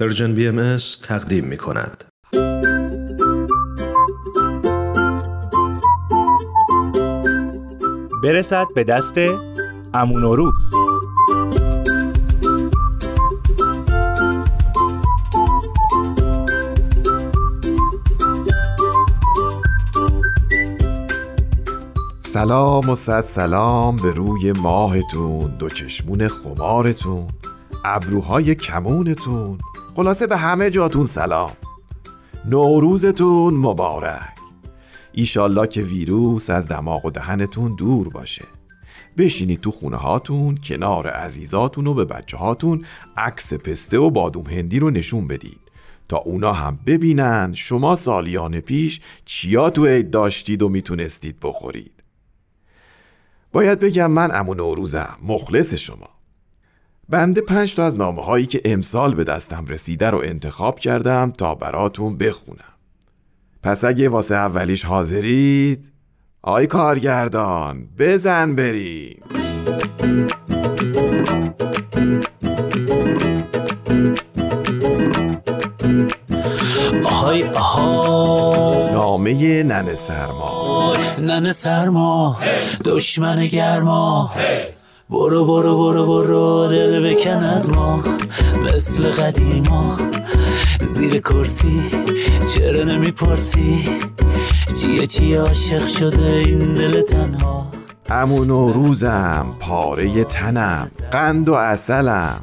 پرژن بی ام تقدیم می کند. برسد به دست امون و روز سلام و صد سلام به روی ماهتون دو چشمون خمارتون ابروهای کمونتون خلاصه به همه جاتون سلام. نوروزتون مبارک. ایشالله که ویروس از دماغ و دهنتون دور باشه. بشینید تو خونه هاتون کنار عزیزاتون و به بچه هاتون عکس پسته و بادوم هندی رو نشون بدید. تا اونا هم ببینن شما سالیان پیش چیا تو عید داشتید و می‌تونستید بخورید. باید بگم من امون نوروزم مخلص شما. بنده پنج تا از نامه هایی که امسال به دستم رسیده رو انتخاب کردم تا براتون بخونم. پس اگه واسه اولیش حاضرید آی کارگردان بزن بریم. آهای آها. نامه نن سرما. ننه سرما دشمن گرما. برو برو برو برو دل بکن از ما مثل قدیما. زیر کرسی چرا نمی‌پرسی؟ چیه چی عاشق شده این دل تنها؟ امون و روزم پاره تنم قند و اصلم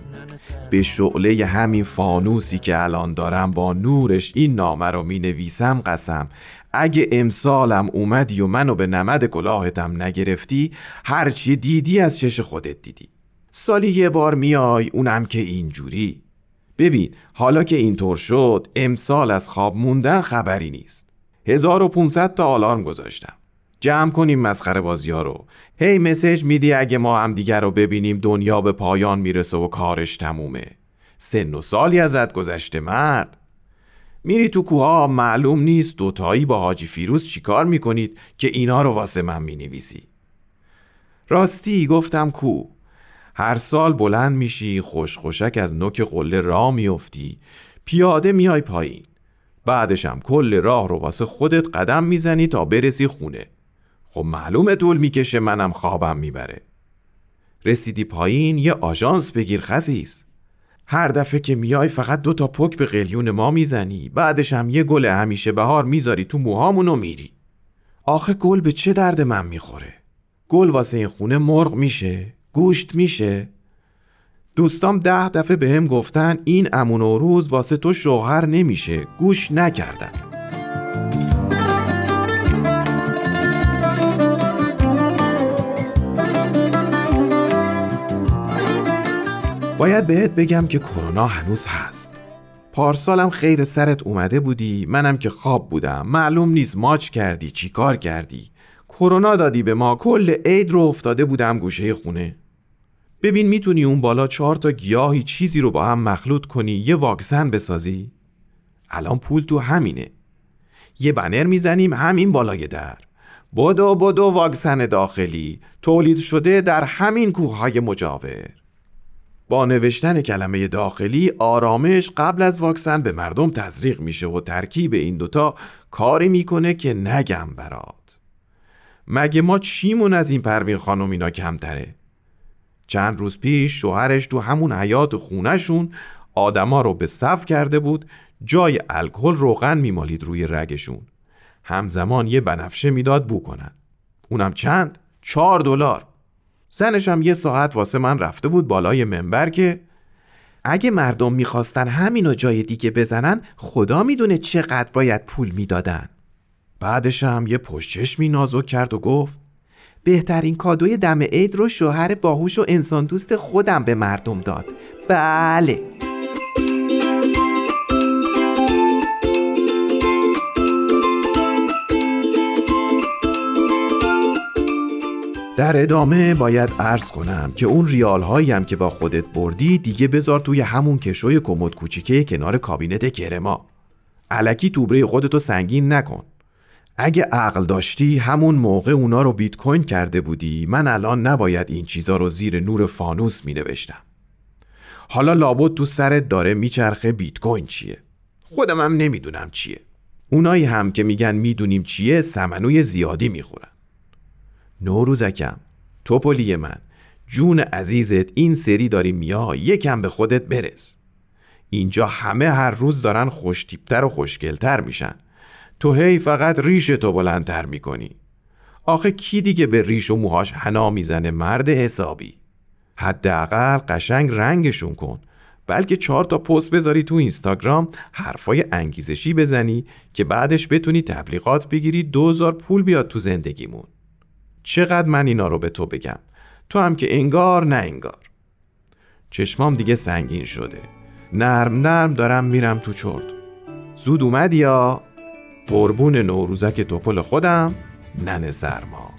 به شعله همین فانوسی که الان دارم با نورش این نامه رو می نویسم قسم. اگه امسالم اومدی و منو به نمد کلاهتم نگرفتی هرچی دیدی از چش خودت دیدی. سالی یه بار میای اونم که اینجوری. ببین حالا که اینطور شد امسال از خواب موندن خبری نیست. 1500 تا آلارم گذاشتم. جمع کنیم مسخره بازی ها رو. هی مسج میدی اگه ما هم دیگر رو ببینیم دنیا به پایان می‌رسه و کارش تمومه. سن و سالی ازت گذشته مرد. میری تو کوها معلوم نیست دوتایی با حاجی فیروز چیکار می‌کنید که اینا رو واسه من می‌نویسی. راستی گفتم کو هر سال بلند میشی خوش خوشک از نوک قله راه میافتی. پیاده میای پایین. بعدشم کل راه رو واسه خودت قدم می‌زنی تا برسی خونه. خب معلومه طول می‌کشه منم خوابم می‌بره. رسیدی پایین یه آژانس بگیر خزیز. هر دفعه که میای فقط دو تا پک به قلیون ما می‌زنی بعدش هم یه گل همیشه بهار می‌ذاری تو موهامون و میری. آخه گل به چه درد من می‌خوره؟ گل واسه این خونه مرغ میشه گوشت میشه. دوستام ده دفعه به هم گفتن این امون و روز واسه تو شوهر نمیشه گوش نکردن. باید بهت بگم که کرونا هنوز هست. پارسالم خیر سرت اومده بودی منم که خواب بودم. معلوم نیست ماچ کردی چی کار کردی. کرونا دادی به ما کل عید رو افتاده بودم گوشه خونه. ببین می‌تونی اون بالا چهار تا گیاهی چیزی رو با هم مخلوط کنی یه واکسن بسازی؟ الان پول تو همینه. یه بنر می‌زنیم همین بالای در. بدو بدو واکسن داخلی. تولید شده در همین کوههای مجاور. با نوشتن کلمه داخلی آرامش قبل از واکسن به مردم تزریق میشه و ترکیب این دوتا کاری می‌کنه که نگم برات. مگه ما چیمون از این پروین خانم اینا کمتره؟ چند روز پیش شوهرش تو همون حیات خونهشون آدما رو به صف کرده بود جای الکل روغن میمالید روی رگشون. همزمان یه بنفشه می‌داد بو اونم چند؟ چهار دلار. زنش هم یه ساعت واسه من رفته بود بالای منبر که اگه مردم می‌خواستن همینو جای دیگه بزنن خدا می‌دونه چقدر باید پول می‌دادن. بعدش هم یه پشتچشمی نازک کرد و گفت بهترین کادوی دم عید رو شوهر باهوش و انسان دوست خودم به مردم داد. بله. در ادامه باید عرض کنم که اون ریال هایی هم که با خودت بردی دیگه بذار توی همون کشوی کمد کوچیکه کنار کابینت کرما. علکی توبره خودتو سنگین نکن. اگه عقل داشتی همون موقع اونا رو بیت کوین کرده بودی من الان نباید این چیزا رو زیر نور فانوس می نوشتم حالا لابد تو سرت داره میچرخه بیت کوین چیه. خودم هم نمی‌دونم چیه. اونایی هم که میگن می‌دونیم چیه سمنوی زیادی می‌خورن. نوروزکم. توپلی من. جون عزیزت این سری داری میا یکم به خودت برس. اینجا همه هر روز دارن خوشتیبتر و خوشگلتر میشن. تو هی فقط ریش تو بلندتر می‌کنی. آخه کی دیگه به ریش و موهاش حنا می‌زنه مرد حسابی؟ حداقل قشنگ رنگشون کن. بلکه چهار تا پست بذاری تو اینستاگرام حرفای انگیزشی بزنی که بعدش بتونی تبلیغات بگیری دوزار پول بیاد تو زندگیمون. چقدر من اینا رو به تو بگم؟ تو هم که انگار نه انگار. چشمام دیگه سنگین شده. نرم نرم دارم میرم تو چرت. زود اومد یا؟ قربون نوروزک توپل خودم ننه سرما.